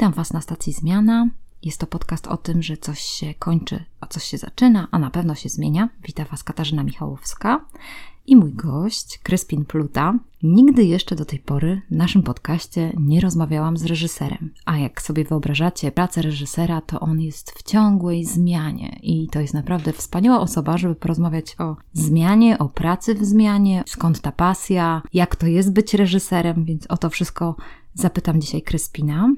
Witam Was na stacji Zmiana. Jest to podcast o tym, że coś się kończy, a coś się zaczyna, a na pewno się zmienia. Witam Was Katarzyna Michałowska i mój gość, Kryspin Pluta. Nigdy jeszcze do tej pory w naszym podcaście nie rozmawiałam z reżyserem. A jak sobie wyobrażacie pracę reżysera, to on jest w ciągłej zmianie. I to jest naprawdę wspaniała osoba, żeby porozmawiać o zmianie, o pracy w zmianie, skąd ta pasja, jak to jest być reżyserem, więc o to wszystko zapytam dzisiaj Kryspina.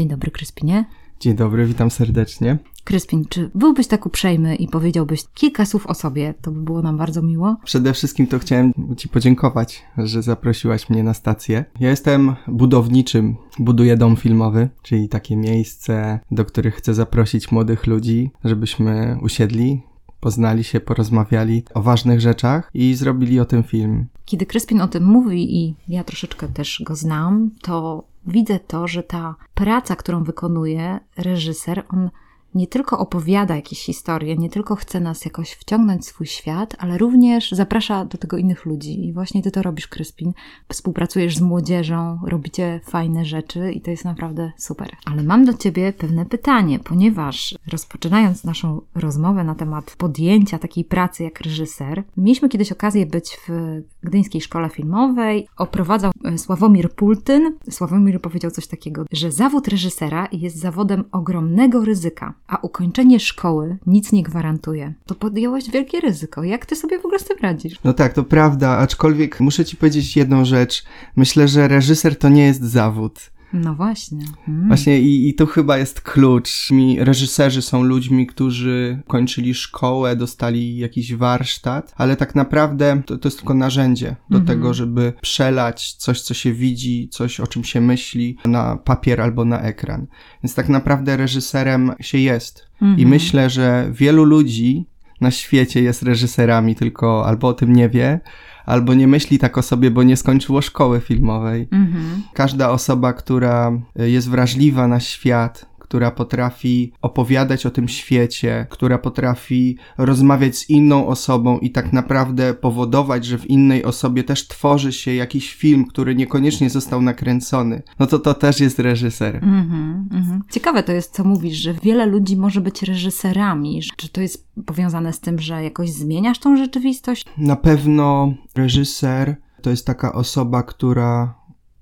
Dzień dobry, Kryspinie. Dzień dobry, witam serdecznie. Kryspin, czy byłbyś tak uprzejmy i powiedziałbyś kilka słów o sobie? To by było nam bardzo miło. Przede wszystkim to chciałem Ci podziękować, że zaprosiłaś mnie na stację. Ja jestem budowniczym, buduję dom filmowy, czyli takie miejsce, do których chcę zaprosić młodych ludzi, żebyśmy usiedli, poznali się, porozmawiali o ważnych rzeczach i zrobili o tym film. Kiedy Kryspin o tym mówi i ja troszeczkę też go znam, to widzę to, że ta praca, którą wykonuje reżyser, on nie tylko opowiada jakieś historie, nie tylko chce nas jakoś wciągnąć w swój świat, ale również zaprasza do tego innych ludzi. I właśnie ty to robisz, Kryspin. Współpracujesz z młodzieżą, robicie fajne rzeczy i to jest naprawdę super. Ale mam do ciebie pewne pytanie, ponieważ rozpoczynając naszą rozmowę na temat podjęcia takiej pracy jak reżyser, mieliśmy kiedyś okazję być w Gdyńskiej Szkole Filmowej. Oprowadzał e, Sławomir Pultyn. Sławomir powiedział coś takiego, że zawód reżysera jest zawodem ogromnego ryzyka a ukończenie szkoły nic nie gwarantuje. To podjąłeś wielkie ryzyko. Jak ty sobie w ogóle z tym radzisz? No tak, to prawda, aczkolwiek muszę ci powiedzieć jedną rzecz. Myślę, że reżyser to nie jest zawód. No właśnie. Hmm. Właśnie i, i tu chyba jest klucz. Mi reżyserzy są ludźmi, którzy kończyli szkołę, dostali jakiś warsztat, ale tak naprawdę to, to jest tylko narzędzie do mhm. tego, żeby przelać coś, co się widzi, coś, o czym się myśli na papier albo na ekran. Więc tak naprawdę reżyserem się jest. Mhm. I myślę, że wielu ludzi na świecie jest reżyserami, tylko albo o tym nie wie, albo nie myśli tak o sobie, bo nie skończyło szkoły filmowej. Mhm. Każda osoba, która jest wrażliwa na świat, która potrafi opowiadać o tym świecie, która potrafi rozmawiać z inną osobą i tak naprawdę powodować, że w innej osobie też tworzy się jakiś film, który niekoniecznie został nakręcony, no to to też jest reżyser. Mm-hmm, mm-hmm. Ciekawe to jest, co mówisz, że wiele ludzi może być reżyserami. Czy to jest powiązane z tym, że jakoś zmieniasz tą rzeczywistość? Na pewno reżyser to jest taka osoba, która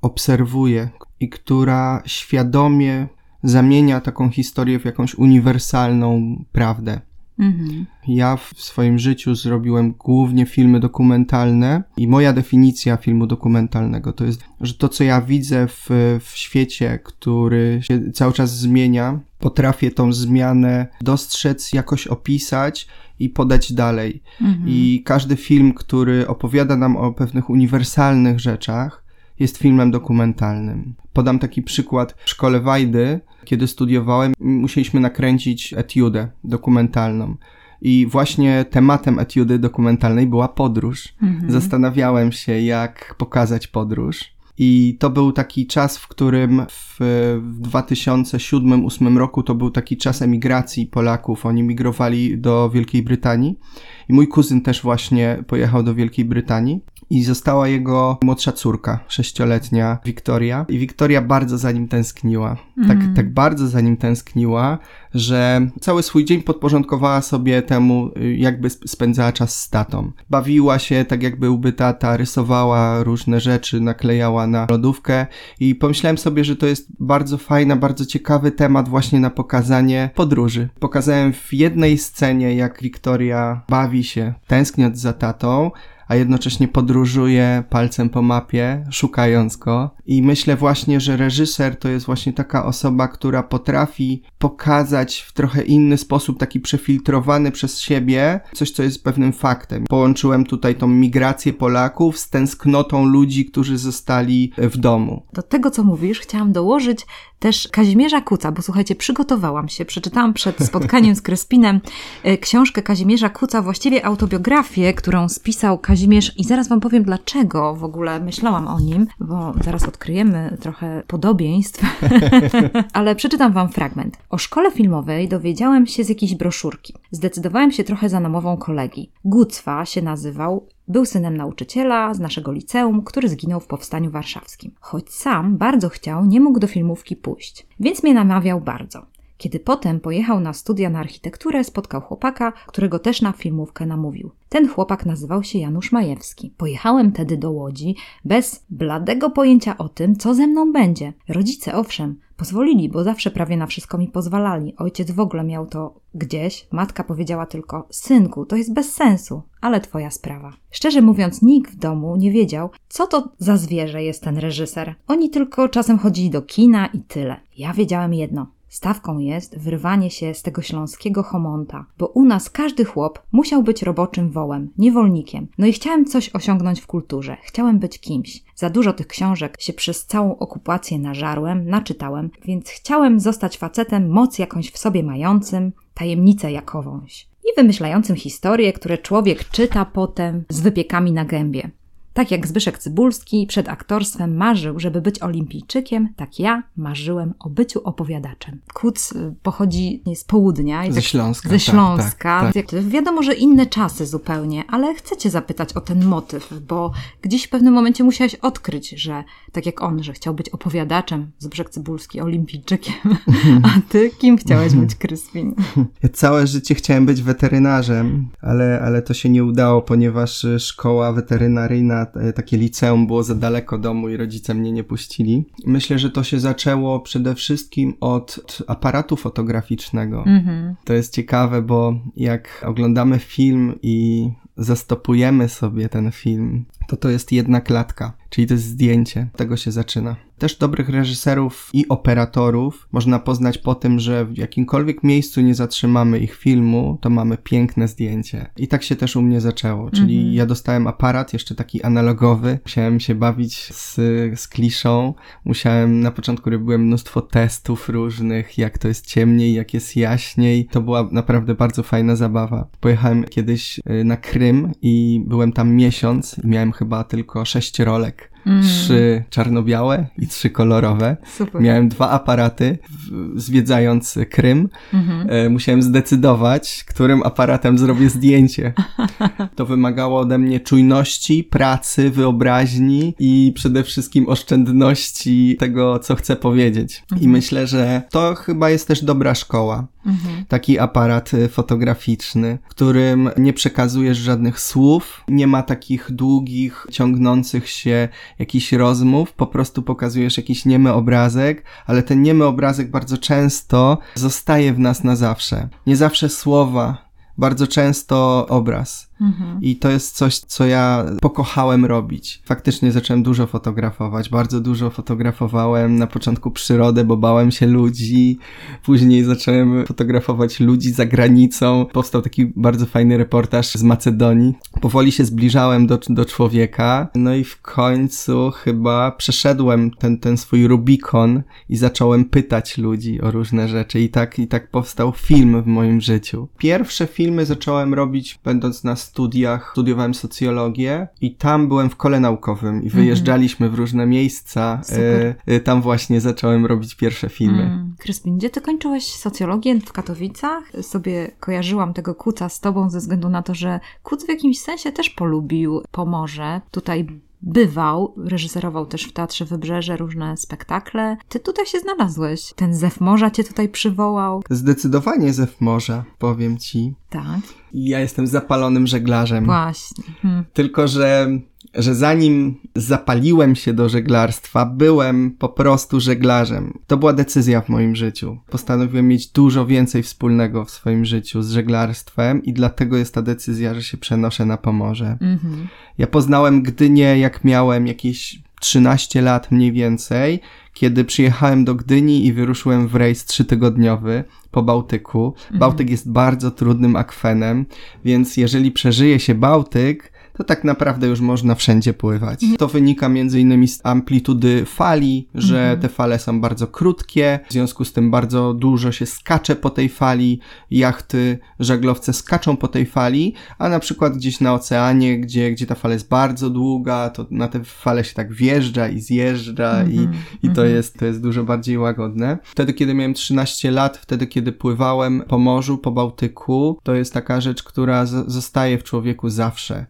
obserwuje i która świadomie zamienia taką historię w jakąś uniwersalną prawdę. Mhm. Ja w swoim życiu zrobiłem głównie filmy dokumentalne i moja definicja filmu dokumentalnego to jest, że to co ja widzę w, w świecie, który się cały czas zmienia, potrafię tą zmianę dostrzec, jakoś opisać i podać dalej. Mhm. I każdy film, który opowiada nam o pewnych uniwersalnych rzeczach, jest filmem dokumentalnym. Podam taki przykład. W szkole Wajdy, kiedy studiowałem, musieliśmy nakręcić etiudę dokumentalną. I właśnie tematem etiudy dokumentalnej była podróż. Mhm. Zastanawiałem się, jak pokazać podróż. I to był taki czas, w którym w, w 2007-2008 roku to był taki czas emigracji Polaków. Oni migrowali do Wielkiej Brytanii. I mój kuzyn też właśnie pojechał do Wielkiej Brytanii i została jego młodsza córka, sześcioletnia Wiktoria. I Wiktoria bardzo za nim tęskniła. Mm. Tak, mhm. tak bardzo za nim tęskniła, że cały swój dzień podporządkowała sobie temu, jakby spędzała czas z tatą. Bawiła się tak, jak byłby tata, rysowała różne rzeczy, naklejała na lodówkę i pomyślałem sobie, że to jest bardzo fajny, bardzo ciekawy temat właśnie na pokazanie podróży. Pokazałem w jednej scenie, jak Wiktoria bawi się, tęskniąc za tatą, a jednocześnie podróżuje palcem po mapie, szukając go. I myślę właśnie, że reżyser to jest właśnie taka osoba, która potrafi pokazać w trochę inny sposób, taki przefiltrowany przez siebie, coś, co jest pewnym faktem. Połączyłem tutaj tą migrację Polaków z tęsknotą ludzi, którzy zostali w domu. Do tego, co mówisz, chciałam dołożyć też Kazimierza Kuca, bo słuchajcie, przygotowałam się, przeczytałam przed spotkaniem z Krespinem e, książkę Kazimierza Kuca, właściwie autobiografię, którą spisał Kazimierz Kazimierz i zaraz wam powiem, dlaczego w ogóle myślałam o nim, bo zaraz odkryjemy trochę podobieństw, ale przeczytam wam fragment. O szkole filmowej dowiedziałem się z jakiejś broszurki. Zdecydowałem się trochę za namową kolegi. Gucwa się nazywał, był synem nauczyciela z naszego liceum, który zginął w powstaniu warszawskim. Choć sam bardzo chciał, nie mógł do filmówki pójść, więc mnie namawiał bardzo. Kiedy potem pojechał na studia na architekturę, spotkał chłopaka, którego też na filmówkę namówił. Ten chłopak nazywał się Janusz Majewski. Pojechałem tedy do Łodzi bez bladego pojęcia o tym, co ze mną będzie. Rodzice, owszem, pozwolili, bo zawsze prawie na wszystko mi pozwalali. Ojciec w ogóle miał to gdzieś, matka powiedziała tylko: Synku, to jest bez sensu, ale twoja sprawa. Szczerze mówiąc, nikt w domu nie wiedział, co to za zwierzę jest ten reżyser. Oni tylko czasem chodzili do kina i tyle. Ja wiedziałem jedno: Stawką jest wyrwanie się z tego śląskiego homonta, bo u nas każdy chłop musiał być roboczym wołem, niewolnikiem. No i chciałem coś osiągnąć w kulturze, chciałem być kimś. Za dużo tych książek się przez całą okupację nażarłem, naczytałem, więc chciałem zostać facetem moc jakąś w sobie mającym, tajemnicę jakowąś. I wymyślającym historie, które człowiek czyta potem z wypiekami na gębie. Tak jak Zbyszek Cybulski przed aktorstwem marzył, żeby być olimpijczykiem, tak ja marzyłem o byciu opowiadaczem. Kuc y, pochodzi z południa. Ze tak, Śląska. Ze tak, Śląska. Tak, tak. Wiadomo, że inne czasy zupełnie, ale chcę cię zapytać o ten motyw, bo gdzieś w pewnym momencie musiałeś odkryć, że tak jak on, że chciał być opowiadaczem, Zbyszek Cybulski olimpijczykiem, a ty kim chciałeś być, Kryspin? Ja całe życie chciałem być weterynarzem, ale, ale to się nie udało, ponieważ szkoła weterynaryjna takie liceum było za daleko domu i rodzice mnie nie puścili. Myślę, że to się zaczęło przede wszystkim od aparatu fotograficznego. Mhm. To jest ciekawe, bo jak oglądamy film i zastopujemy sobie ten film, to to jest jedna klatka, czyli to jest zdjęcie. Tego się zaczyna. Też dobrych reżyserów i operatorów można poznać po tym, że w jakimkolwiek miejscu nie zatrzymamy ich filmu, to mamy piękne zdjęcie. I tak się też u mnie zaczęło. Czyli mm -hmm. ja dostałem aparat, jeszcze taki analogowy. Musiałem się bawić z, z kliszą. Musiałem, na początku robiłem mnóstwo testów różnych, jak to jest ciemniej, jak jest jaśniej. To była naprawdę bardzo fajna zabawa. Pojechałem kiedyś y, na Krym i byłem tam miesiąc i miałem chyba tylko sześć rolek mm. trzy czarno-białe i trzy kolorowe. Super. Miałem dwa aparaty, zwiedzając Krym. Mm-hmm. E, musiałem zdecydować, którym aparatem zrobię zdjęcie. To wymagało ode mnie czujności, pracy, wyobraźni i przede wszystkim oszczędności tego, co chcę powiedzieć. Mm-hmm. I mhm. myślę, że to chyba jest też dobra szkoła. Mhm. Taki aparat y, fotograficzny, którym nie przekazujesz żadnych słów, nie ma takich długich, ciągnących się jakichś rozmów, po prostu pokazujesz jakiś niemy obrazek, ale ten niemy obrazek bardzo często zostaje w nas na zawsze. Nie zawsze słowa, bardzo często obraz. Mhm. I to jest coś, co ja pokochałem robić. Faktycznie zacząłem dużo fotografować, bardzo dużo fotografowałem na początku przyrodę, bo bałem się ludzi. Później zacząłem fotografować ludzi za granicą. Powstał taki bardzo fajny reportaż z Macedonii. Powoli się zbliżałem do, do człowieka, no i w końcu chyba przeszedłem ten, ten swój Rubikon i zacząłem pytać ludzi o różne rzeczy. I tak, i tak powstał film w moim życiu. Pierwsze filmy zacząłem robić będąc na studiach studiowałem socjologię i tam byłem w kole naukowym i mhm. wyjeżdżaliśmy w różne miejsca. E, e, tam właśnie zacząłem robić pierwsze filmy. Mm. Kryspin, gdzie ty kończyłeś socjologię w Katowicach? Sobie kojarzyłam tego Kuca z tobą ze względu na to, że Kuc w jakimś sensie też polubił Pomorze. Tutaj bywał, reżyserował też w Teatrze Wybrzeże różne spektakle. Ty tutaj się znalazłeś. Ten Zew Morza cię tutaj przywołał. Zdecydowanie Zew Morza, powiem ci. Tak. Ja jestem zapalonym żeglarzem. Właśnie. Hmm. Tylko, że że zanim zapaliłem się do żeglarstwa, byłem po prostu żeglarzem. To była decyzja w moim życiu. Postanowiłem mieć dużo więcej wspólnego w swoim życiu z żeglarstwem i dlatego jest ta decyzja, że się przenoszę na Pomorze. Mm-hmm. Ja poznałem Gdynię, jak miałem jakieś 13 lat mniej więcej, kiedy przyjechałem do Gdyni i wyruszyłem w rejs trzytygodniowy po Bałtyku. Mhm. Bałtyk jest bardzo trudnym akwenem, więc jeżeli przeżyje się Bałtyk, to tak naprawdę już można wszędzie pływać. To wynika innymi z amplitudy fali, że mhm. te fale są bardzo krótkie, w związku z tym bardzo dużo się skacze po tej fali, jachty, żaglowce skaczą po tej fali, a na przykład gdzieś na oceanie, gdzie, gdzie ta fala jest bardzo długa, to na te fale się tak wjeżdża i zjeżdża i, mhm. i to, jest, to jest dużo bardziej łagodne. Wtedy, kiedy miałem 13 lat, wtedy, kiedy pływałem po morzu, po Bałtyku, to jest taka rzecz, która zostaje w człowieku zawsze.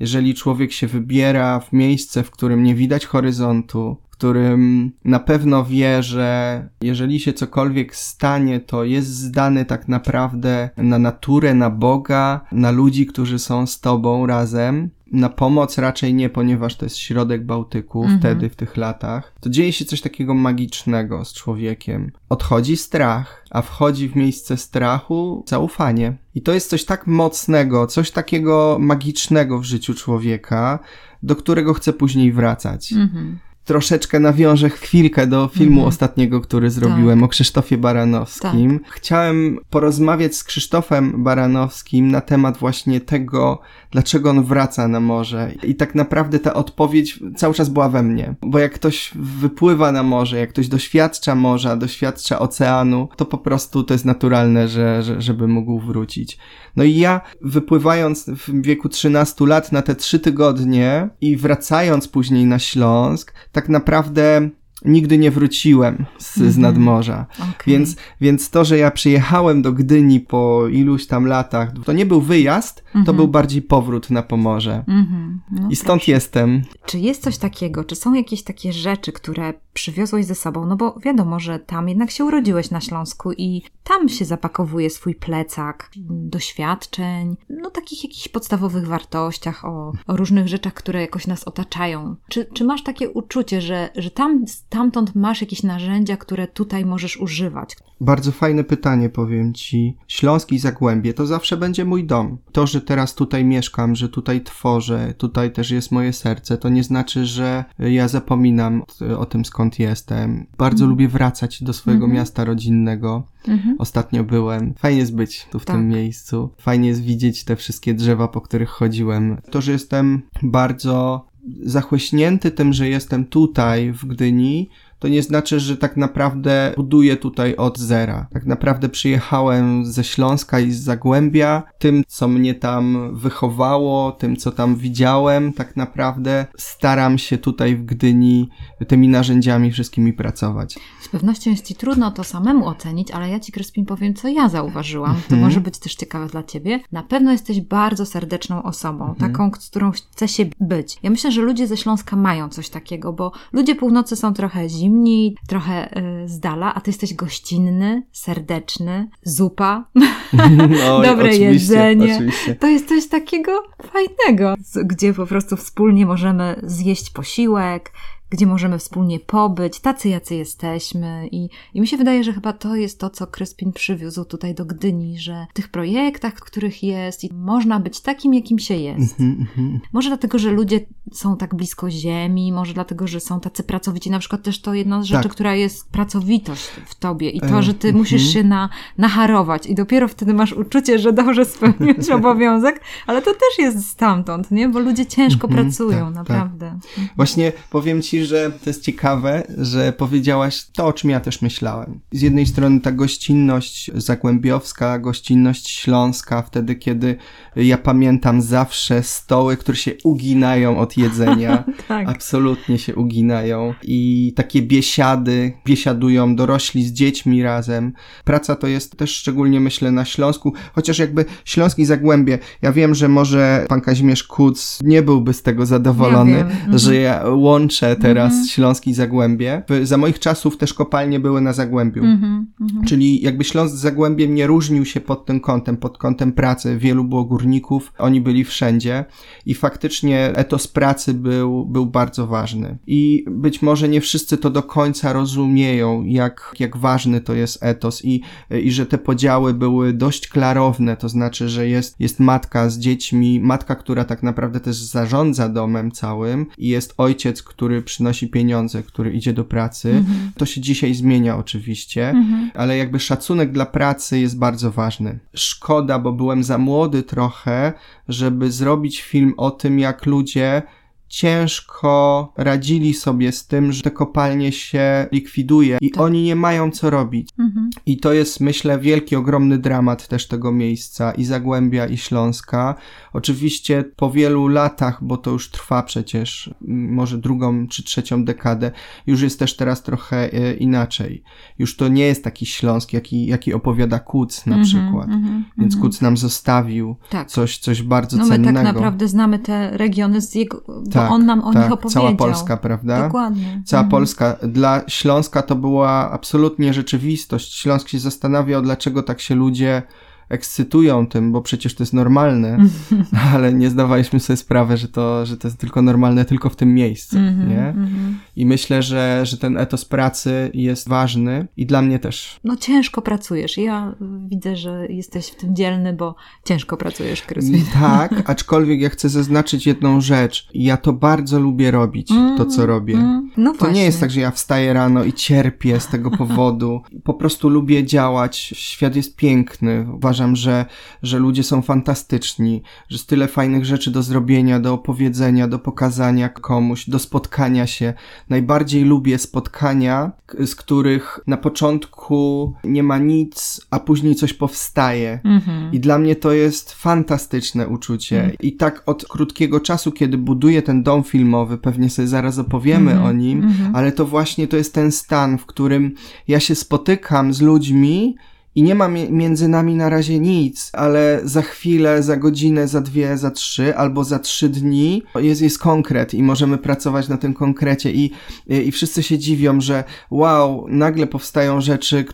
Jeżeli człowiek się wybiera w miejsce, w którym nie widać horyzontu, w którym na pewno wie, że jeżeli się cokolwiek stanie, to jest zdany tak naprawdę na naturę, na Boga, na ludzi, którzy są z tobą razem, na pomoc raczej nie, ponieważ to jest środek Bałtyku mhm. wtedy, w tych latach, to dzieje się coś takiego magicznego z człowiekiem. Odchodzi strach, a wchodzi w miejsce strachu zaufanie. I to jest coś tak mocnego, coś takiego magicznego w życiu człowieka, do którego chce później wracać. Mhm troszeczkę nawiążę chwilkę do filmu mhm. ostatniego, który zrobiłem tak. o Krzysztofie Baranowskim. Tak. Chciałem porozmawiać z Krzysztofem Baranowskim na temat właśnie tego, dlaczego on wraca na morze. I tak naprawdę ta odpowiedź cały czas była we mnie. Bo jak ktoś wypływa na morze, jak ktoś doświadcza morza, doświadcza oceanu, to po prostu to jest naturalne, że, że, żeby mógł wrócić. No i ja wypływając w wieku 13 lat na te trzy tygodnie i wracając później na Śląsk, tak naprawdę nigdy nie wróciłem z, z mhm. nadmorza. Okay. Więc, więc to, że ja przyjechałem do Gdyni po iluś tam latach, to nie był wyjazd, mm -hmm. to mhm. był bardziej powrót na Pomorze. Mm -hmm. no I stąd proszę. jestem. Czy jest coś takiego, czy są jakieś takie rzeczy, które przywiozłeś ze sobą? No bo wiadomo, że tam jednak się urodziłeś na Śląsku i tam się zapakowuje swój plecak doświadczeń, no takich jakichś podstawowych wartościach, o, o różnych rzeczach, które jakoś nas otaczają. Czy, czy masz takie uczucie, że, że tam stamtąd masz jakieś narzędzia, które tutaj możesz używać? Bardzo fajne pytanie, powiem Ci. Śląski Zagłębie to zawsze będzie mój dom. To, że teraz tutaj mieszkam, że tutaj tworzę, tutaj też jest moje serce, to nie znaczy, że ja zapominam o tym, skąd jestem. Bardzo mm. lubię wracać do swojego mm -hmm. miasta rodzinnego. Mm -hmm. Ostatnio byłem. Fajnie jest być tu w tak. tym miejscu. Fajnie jest widzieć te wszystkie drzewa, po których chodziłem. To, że jestem bardzo zachłyśnięty tym, że jestem tutaj w Gdyni, to nie znaczy, że tak naprawdę buduję tutaj od zera. Tak naprawdę przyjechałem ze Śląska i z Zagłębia, tym, co mnie tam wychowało, tym, co tam widziałem, tak naprawdę staram się tutaj w Gdyni tymi narzędziami wszystkimi pracować. Z pewnością jest Ci trudno to samemu ocenić, ale ja Ci, Kryspin, powiem, co ja zauważyłam. To mhm. może być też ciekawe dla Ciebie. Na pewno jesteś bardzo serdeczną osobą, mhm. taką, z którą chce się być. Ja myślę, że ludzie ze Śląska mają coś takiego, bo ludzie północy są trochę zimni, zimni, trochę y, z dala, a ty jesteś gościnny, serdeczny, zupa, no, dobre oczywiście, jedzenie. Oczywiście. To jest coś takiego fajnego, gdzie po prostu wspólnie możemy zjeść posiłek, gdzie możemy wspólnie pobyć, tacy jacy jesteśmy. I, I mi się wydaje, że chyba to jest to, co Kryspin przywiózł tutaj do Gdyni, że w tych projektach, w których jest, i można być takim, jakim się jest. Mm -hmm. Może dlatego, że ludzie są tak blisko ziemi, może dlatego, że są tacy pracowici. Na przykład też to jedna z rzeczy, tak. która jest pracowitość w tobie i to, e, że ty musisz mhm. się na, naharować i dopiero wtedy masz uczucie, że dobrze spełniłeś obowiązek, ale to też jest stamtąd, nie? Bo ludzie ciężko mhm. pracują, tak, tak. naprawdę. Tak. Właśnie powiem ci, że to jest ciekawe, że powiedziałaś to, o czym ja też myślałem. Z jednej strony ta gościnność zagłębiowska, gościnność śląska, wtedy kiedy ja pamiętam zawsze stoły, które się uginają od jedzenia. tak. Absolutnie się uginają. I takie biesiady, biesiadują dorośli z dziećmi razem. Praca to jest też szczególnie myślę na Śląsku, chociaż jakby Śląski Zagłębie, ja wiem, że może pan Kazimierz Kuc nie byłby z tego zadowolony, ja że ja łączę teraz mhm. Śląski Zagłębie. Za moich czasów też kopalnie były na Zagłębiu. Mhm, mhm. Czyli jakby Śląsk z Zagłębiem nie różnił się pod tym kątem, pod kątem pracy. Wielu było górników, oni byli wszędzie i faktycznie etos pracy był, był bardzo ważny. I być może nie wszyscy to do końca rozumieją, jak, jak ważny to jest etos i, i że te podziały były dość klarowne, to znaczy, że jest, jest matka z dziećmi, matka, która tak naprawdę też zarządza domem całym i jest ojciec, który przy przynosi pieniądze, który idzie do pracy. Mhm. To się dzisiaj zmienia oczywiście, mhm. ale jakby szacunek dla pracy jest bardzo ważny. Szkoda, bo byłem za młody trochę, żeby zrobić film o tym, jak ludzie ciężko radzili sobie z tym, że te kopalnie się likwiduje i tak. oni nie mają co robić. Mhm. I to jest, myślę, wielki, ogromny dramat też tego miejsca i Zagłębia i Śląska. Oczywiście po wielu latach, bo to już trwa przecież może drugą czy trzecią dekadę, już jest też teraz trochę e, inaczej. Już to nie jest taki Śląsk, jaki, jaki opowiada Kuc na mhm, przykład. Mhm, Więc mhm. Kuc nam zostawił tak. coś, coś bardzo no, cennego. My tak naprawdę znamy te regiony z jego... Tak tak, on nam o tak, nich opowiedział. Cała Polska, prawda? Dokładnie. Cała mhm. Polska. Dla Śląska to była absolutnie rzeczywistość. Śląsk się zastanawiał, dlaczego tak się ludzie ekscytują tym, bo przecież to jest normalne, ale nie zdawaliśmy sobie sprawy, że to, że to jest tylko normalne tylko w tym miejscu, mm -hmm, nie? Mm -hmm. I myślę, że, że ten etos pracy jest ważny i dla mnie też. No ciężko pracujesz. Ja widzę, że jesteś w tym dzielny, bo ciężko pracujesz, Kryspin. Tak, aczkolwiek ja chcę zaznaczyć jedną rzecz. Ja to bardzo lubię robić, mm, to co robię. Mm, no to nie jest tak, że ja wstaję rano i cierpię z tego powodu. Po prostu lubię działać. Świat jest piękny. Uważam, uważam, że, że ludzie są fantastyczni, że jest tyle fajnych rzeczy do zrobienia, do opowiedzenia, do pokazania komuś, do spotkania się. Najbardziej lubię spotkania, z których na początku nie ma nic, a później coś powstaje. Mhm. I dla mnie to jest fantastyczne uczucie. Mhm. I tak od krótkiego czasu, kiedy buduję ten dom filmowy, pewnie sobie zaraz opowiemy mhm. o nim, ale to właśnie to jest ten stan, w którym ja się spotykam z ludźmi, i nie ma między nami na razie nic, ale za chwilę, za godzinę, za dwie, za trzy albo za trzy dni jest, jest konkret i możemy pracować na tym konkrecie. I, i wszyscy się dziwią, że wow, nagle powstają rzeczy,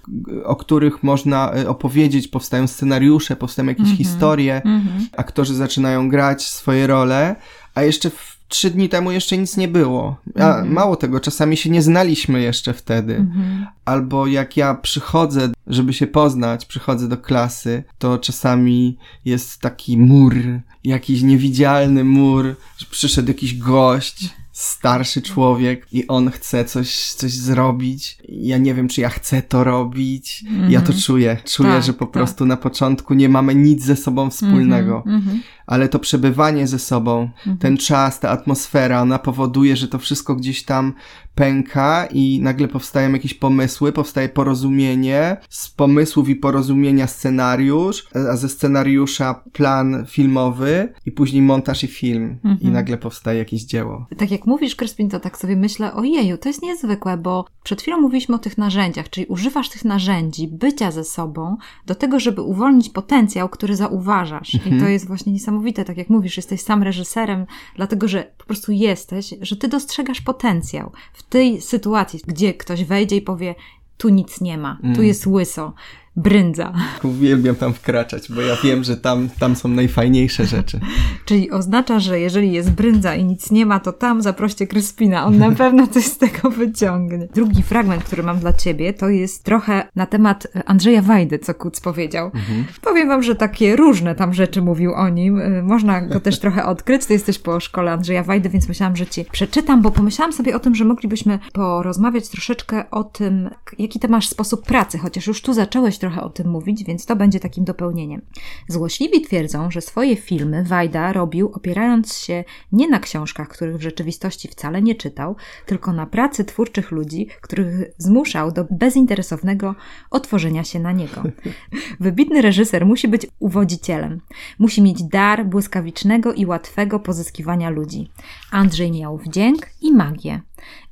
o których można y, opowiedzieć, powstają scenariusze, powstają jakieś mm -hmm, historie, mm -hmm. aktorzy zaczynają grać swoje role, a jeszcze w trzy dni temu jeszcze nic nie było. A mhm. mało tego, czasami się nie znaliśmy jeszcze wtedy. Mhm. Albo jak ja przychodzę, żeby się poznać, przychodzę do klasy, to czasami jest taki mur, jakiś niewidzialny mur, że przyszedł jakiś gość starszy człowiek i on chce coś, coś zrobić. Ja nie wiem, czy ja chcę to robić. Ja to mhm. czuję. Czuję, tak, że po tak. prostu na początku nie mamy nic ze sobą wspólnego. Mm -hmm. Ale to przebywanie ze sobą, -hmm. ten czas, ta atmosfera, ona powoduje, że to wszystko gdzieś tam pęka i nagle powstają jakieś pomysły, powstaje porozumienie, z pomysłów i porozumienia scenariusz, a ze scenariusza plan filmowy i później montaż i film i mhm. nagle powstaje jakieś dzieło. Tak jak mówisz, Kryspin, to tak sobie myślę, ojeju, to jest niezwykłe, bo przed chwilą mówiliśmy o tych narzędziach, czyli używasz tych narzędzi, bycia ze sobą do tego, żeby uwolnić potencjał, który zauważasz. I mhm. to jest właśnie niesamowite, tak jak mówisz, jesteś sam reżyserem, dlatego, że po prostu jesteś, że ty dostrzegasz potencjał w tej sytuacji, gdzie ktoś wejdzie i powie, tu nic nie ma, tu mm. jest łyso, Bryndza. Uwielbiam tam wkraczać, bo ja wiem, że tam, tam są najfajniejsze rzeczy. Czyli oznacza, że jeżeli jest bryndza i nic nie ma, to tam zaproście Kryspina. On na pewno coś z tego wyciągnie. Drugi fragment, który mam dla ciebie, to jest trochę na temat Andrzeja Wajdy, co Kuc powiedział. Mhm. Powiem wam, że takie różne tam rzeczy mówił o nim. Y, można go też trochę odkryć. Ty jesteś po szkole Andrzeja Wajdy, więc myślałam, że ci przeczytam, bo pomyślałam sobie o tym, że moglibyśmy porozmawiać troszeczkę o tym, jaki ty masz sposób pracy, chociaż już tu zacząłeś trochę o tym mówić, więc to będzie takim dopełnieniem. Złośliwi twierdzą, że swoje filmy Wajda robił opierając się nie na książkach, których w rzeczywistości wcale nie czytał, tylko na pracy twórczych ludzi, których zmuszał do bezinteresownego otworzenia się na niego. Wybitny reżyser musi być uwodzicielem. Musi mieć dar błyskawicznego i łatwego pozyskiwania ludzi. Andrzej miał wdzięk i magię.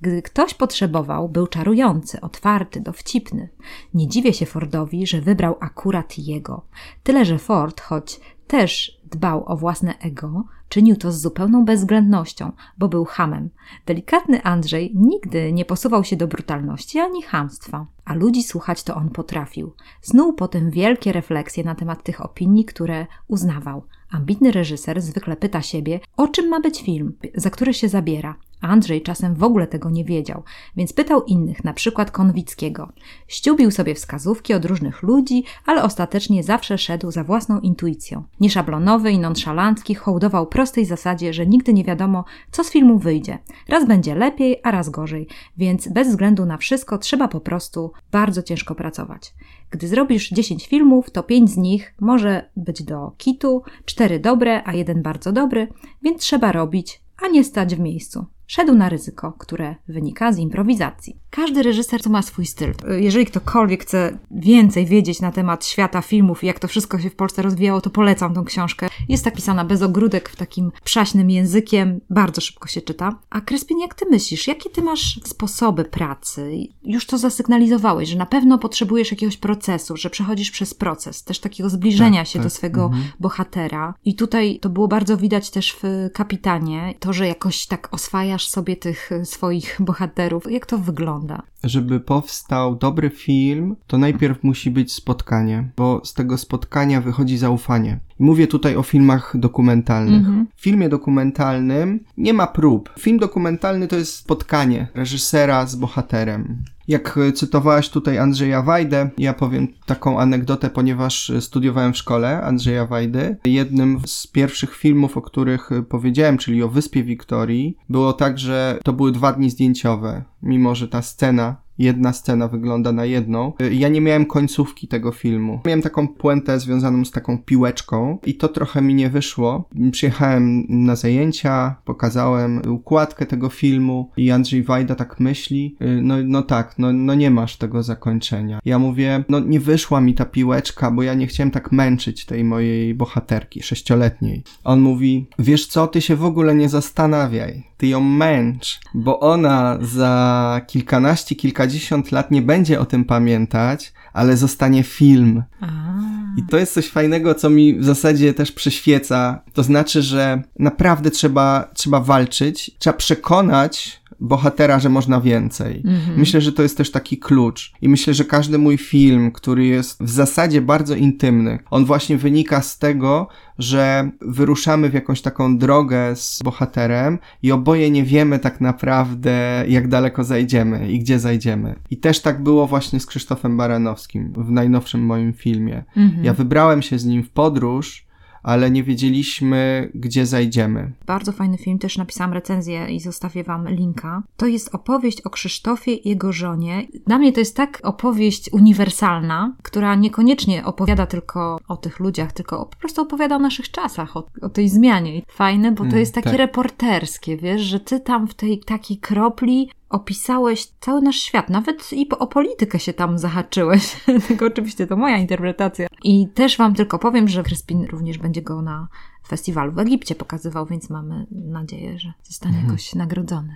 Gdy ktoś potrzebował, był czarujący, otwarty, dowcipny. Nie dziwię się Fordowi, że wybrał akurat jego. Tyle, że Ford, choć też dbał o własne ego, czynił to z zupełną bezwzględnością, bo był hamem. Delikatny Andrzej nigdy nie posuwał się do brutalności ani hamstwa, a ludzi słuchać to on potrafił. Snuł potem wielkie refleksje na temat tych opinii, które uznawał. Ambitny reżyser zwykle pyta siebie, o czym ma być film, za który się zabiera, Andrzej czasem w ogóle tego nie wiedział, więc pytał innych, na przykład Konwickiego. Ściubił sobie wskazówki od różnych ludzi, ale ostatecznie zawsze szedł za własną intuicją. Nieszablonowy i nonszalancki hołdował prostej zasadzie, że nigdy nie wiadomo, co z filmu wyjdzie. Raz będzie lepiej, a raz gorzej, więc bez względu na wszystko trzeba po prostu bardzo ciężko pracować. Gdy zrobisz 10 filmów, to 5 z nich może być do kitu, 4 dobre, a jeden bardzo dobry, więc trzeba robić, a nie stać w miejscu. Szedł na ryzyko, które wynika z improwizacji. Każdy reżyser to ma swój styl. Jeżeli ktokolwiek chce więcej wiedzieć na temat świata filmów i jak to wszystko się w Polsce rozwijało, to polecam tą książkę. Jest tak pisana bez ogródek, w takim przaśnym językiem, bardzo szybko się czyta. A Krespin, jak ty myślisz, jakie ty masz sposoby pracy? Już to zasygnalizowałeś, że na pewno potrzebujesz jakiegoś procesu, że przechodzisz przez proces, też takiego zbliżenia tak, się tak. do swego mhm. bohatera. I tutaj to było bardzo widać też w Kapitanie, to, że jakoś tak oswajasz sobie tych swoich bohaterów. Jak to wygląda? Wygląda? Żeby powstał dobry film, to najpierw musi być spotkanie, bo z tego spotkania wychodzi zaufanie. Mówię tutaj o filmach dokumentalnych. Mhm. W filmie dokumentalnym nie ma prób. Film dokumentalny to jest spotkanie reżysera z bohaterem. Jak cytowałaś tutaj Andrzeja Wajdę, ja powiem taką anegdotę, ponieważ studiowałem w szkole Andrzeja Wajdy. Jednym z pierwszych filmów, o których powiedziałem, czyli o Wyspie Wiktorii, było tak, że to były dwa dni zdjęciowe, mimo że ta scena jedna scena wygląda na jedną. Ja nie miałem końcówki tego filmu. Miałem taką puentę związaną z taką piłeczką i to trochę mi nie wyszło. Przyjechałem na zajęcia, pokazałem układkę tego filmu i Andrzej Wajda tak myśli, no, no tak, no, no nie masz tego zakończenia. Ja mówię, no nie wyszła mi ta piłeczka, bo ja nie chciałem tak męczyć tej mojej bohaterki sześcioletniej. On mówi, wiesz co, ty się w ogóle nie zastanawiaj ty ją męcz, bo ona za kilkanaście, kilkadziesiąt lat nie będzie o tym pamiętać, ale zostanie film. I to jest coś fajnego, co mi w zasadzie też przyświeca. To znaczy, że naprawdę trzeba, trzeba walczyć, trzeba przekonać bohatera, że można więcej. Mhm. Myślę, że to jest też taki klucz. I myślę, że każdy mój film, który jest w zasadzie bardzo intymny, on właśnie wynika z tego, że wyruszamy w jakąś taką drogę z bohaterem i oboje nie wiemy tak naprawdę, jak daleko zajdziemy i gdzie zajdziemy. I też tak było właśnie z Krzysztofem Baranowskim w najnowszym moim filmie. Mhm. Ja wybrałem się z nim w podróż, ale nie wiedzieliśmy, gdzie zajdziemy. Bardzo fajny film, też napisałam recenzję i zostawię Wam linka. To jest opowieść o Krzysztofie i jego żonie. Dla mnie to jest tak opowieść uniwersalna, która niekoniecznie opowiada tylko o tych ludziach, tylko po prostu opowiada o naszych czasach, o, o tej zmianie. Fajne, bo to mm, jest takie tak. reporterskie, wiesz, że ty tam w tej takiej kropli opisałeś cały nasz świat, nawet i o politykę się tam zahaczyłeś. tylko oczywiście to moja interpretacja. I też Wam tylko powiem, że Kryspin również będzie go na festiwalu w Egipcie pokazywał, więc mamy nadzieję, że zostanie mhm. jakoś nagrodzony.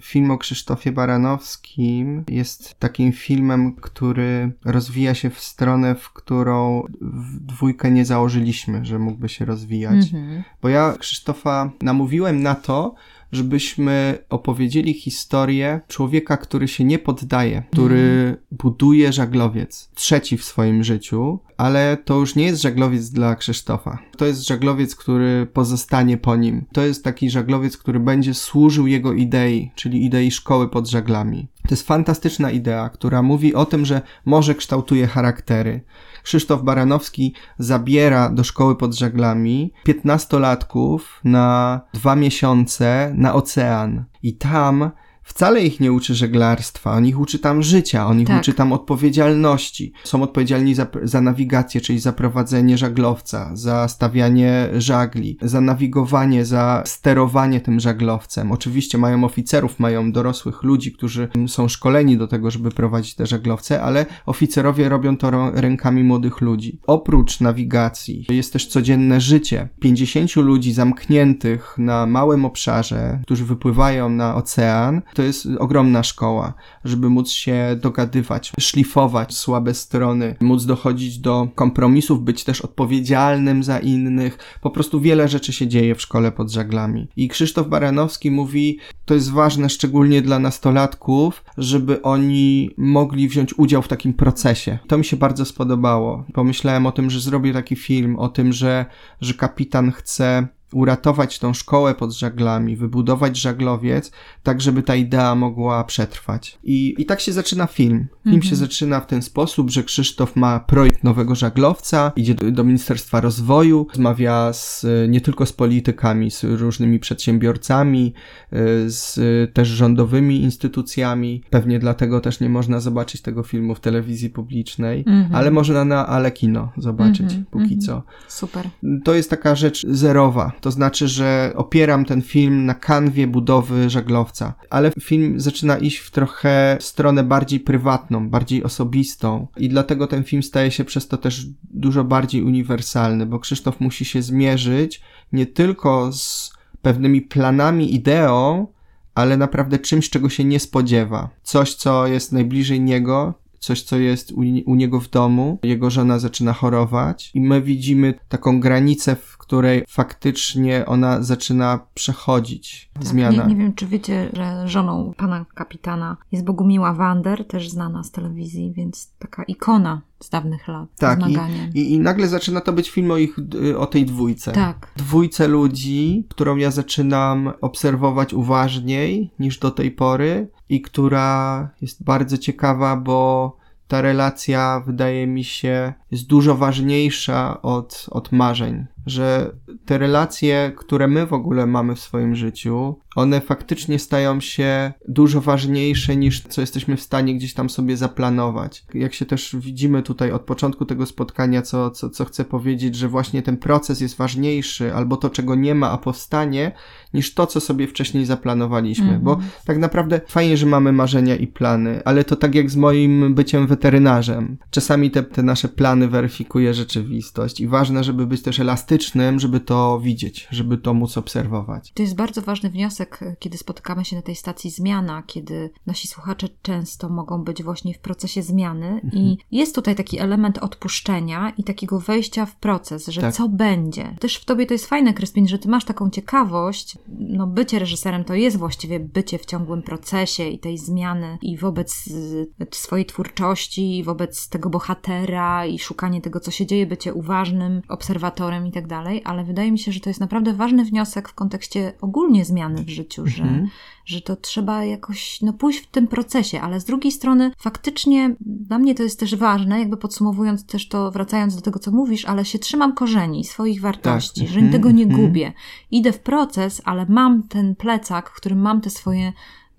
Film o Krzysztofie Baranowskim jest takim filmem, który rozwija się w stronę, w którą w dwójkę nie założyliśmy, że mógłby się rozwijać. Mhm. Bo ja Krzysztofa namówiłem na to, żebyśmy opowiedzieli historię człowieka, który się nie poddaje, który buduje żaglowiec, trzeci w swoim życiu, ale to już nie jest żaglowiec dla Krzysztofa. To jest żaglowiec, który pozostanie po nim. To jest taki żaglowiec, który będzie służył jego idei, czyli idei szkoły pod żaglami. To jest fantastyczna idea, która mówi o tym, że morze kształtuje charaktery. Krzysztof Baranowski zabiera do szkoły pod żaglami piętnastolatków na dwa miesiące na ocean. I tam wcale ich nie uczy żeglarstwa, on ich uczy tam życia, on ich tak. uczy tam odpowiedzialności. Są odpowiedzialni za, za nawigację, czyli za prowadzenie żaglowca, za stawianie żagli, za nawigowanie, za sterowanie tym żaglowcem. Oczywiście mają oficerów, mają dorosłych ludzi, którzy są szkoleni do tego, żeby prowadzić te żaglowce, ale oficerowie robią to rękami młodych ludzi. Oprócz nawigacji jest też codzienne życie. 50 ludzi zamkniętych na małym obszarze, którzy wypływają na ocean, to jest ogromna szkoła, żeby móc się dogadywać, szlifować słabe strony, móc dochodzić do kompromisów, być też odpowiedzialnym za innych. Po prostu wiele rzeczy się dzieje w szkole pod żaglami. I Krzysztof Baranowski mówi, to jest ważne szczególnie dla nastolatków, żeby oni mogli wziąć udział w takim procesie. To mi się bardzo spodobało. Pomyślałem o tym, że zrobię taki film, o tym, że, że kapitan chce uratować tą szkołę pod żaglami, wybudować żaglowiec, tak żeby ta idea mogła przetrwać. I, i tak się zaczyna film. Film się Mhm. zaczyna w ten sposób, że Krzysztof ma projekt nowego żaglowca, idzie do, do Ministerstwa Rozwoju, rozmawia z, nie tylko z politykami, z różnymi przedsiębiorcami, y, z też rządowymi instytucjami. Pewnie dlatego też nie można zobaczyć tego filmu w telewizji publicznej, Mhm. ale można na Ale Kino zobaczyć Mhm, póki co. Super. To jest taka rzecz zerowa, to znaczy, że opieram ten film na kanwie budowy żaglowca, ale film zaczyna iść w trochę stronę bardziej prywatną, bardziej osobistą i dlatego ten film staje się przez to też dużo bardziej uniwersalny, bo Krzysztof musi się zmierzyć nie tylko z pewnymi planami, ideą, ale naprawdę czymś, czego się nie spodziewa. Coś, co jest najbliżej niego, coś, co jest u, u niego w domu. Jego żona zaczyna chorować i my widzimy taką granicę, w której faktycznie ona zaczyna przechodzić. Tak, Zmiana. Nie, nie wiem, czy wiecie, że żoną pana kapitana jest Bogumiła Wander, też znana z telewizji, więc taka ikona z dawnych lat. Tak, i, i, i nagle zaczyna to być film o ich, o tej dwójce. Tak. Dwójce ludzi, którą ja zaczynam obserwować uważniej niż do tej pory i która jest bardzo ciekawa, bo ta relacja wydaje mi się jest dużo ważniejsza od, od marzeń. Że te relacje, które my w ogóle mamy w swoim życiu, one faktycznie stają się dużo ważniejsze niż co jesteśmy w stanie gdzieś tam sobie zaplanować. Jak się też widzimy tutaj od początku tego spotkania, co, co, co chcę powiedzieć, że właśnie ten proces jest ważniejszy, albo to, czego nie ma, a powstanie, niż to, co sobie wcześniej zaplanowaliśmy. Mhm. Bo tak naprawdę fajnie, że mamy marzenia i plany, ale to tak jak z moim byciem weterynarzem. Czasami te, te nasze plany weryfikuje rzeczywistość i ważne, żeby być też elastycznym, żeby to widzieć, żeby to móc obserwować. To jest bardzo ważny wniosek, kiedy spotykamy się na tej stacji zmiana, kiedy nasi słuchacze często mogą być właśnie w procesie zmiany Mhm. i jest tutaj taki element odpuszczenia i takiego wejścia w proces, że Tak. co będzie. Też w tobie to jest fajne, Kryspin, że ty masz taką ciekawość. No bycie reżyserem to jest właściwie bycie w ciągłym procesie i tej zmiany i wobec y, swojej twórczości, i wobec tego bohatera i szukanie tego, co się dzieje, bycie uważnym obserwatorem i tak dalej, ale wydaje mi się, że to jest naprawdę ważny wniosek w kontekście ogólnie zmiany w życiu, że, Mhm. że to trzeba jakoś no, pójść w tym procesie, ale z drugiej strony faktycznie dla mnie to jest też ważne, jakby podsumowując też to, wracając do tego, co mówisz, ale się trzymam korzeni swoich wartości, Tak. że Mhm, tego nie mhm. gubię. Idę w proces, ale mam ten plecak, w którym mam te swoje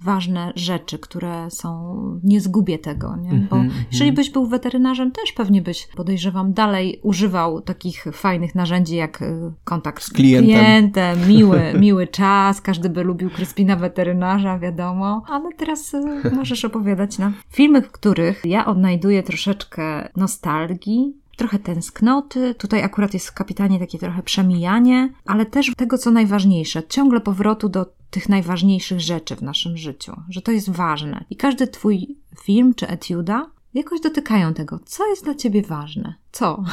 ważne rzeczy, które są, nie zgubię tego, nie? Bo Mhm, jeżeli mhm. byś był weterynarzem, też pewnie byś, podejrzewam, dalej używał takich fajnych narzędzi jak y, kontakt Z klientem. klientem miły, miły czas, każdy by lubił Kryspina weterynarza, wiadomo, ale teraz y, możesz opowiadać nam filmy, w których ja odnajduję troszeczkę nostalgii, trochę tęsknoty. Tutaj akurat jest kapitanie takie trochę przemijanie, ale też tego, co najważniejsze, ciągle powrotu do tych najważniejszych rzeczy w naszym życiu, że to jest ważne. I każdy twój film czy etiuda jakoś dotykają tego, co jest dla ciebie ważne. Co?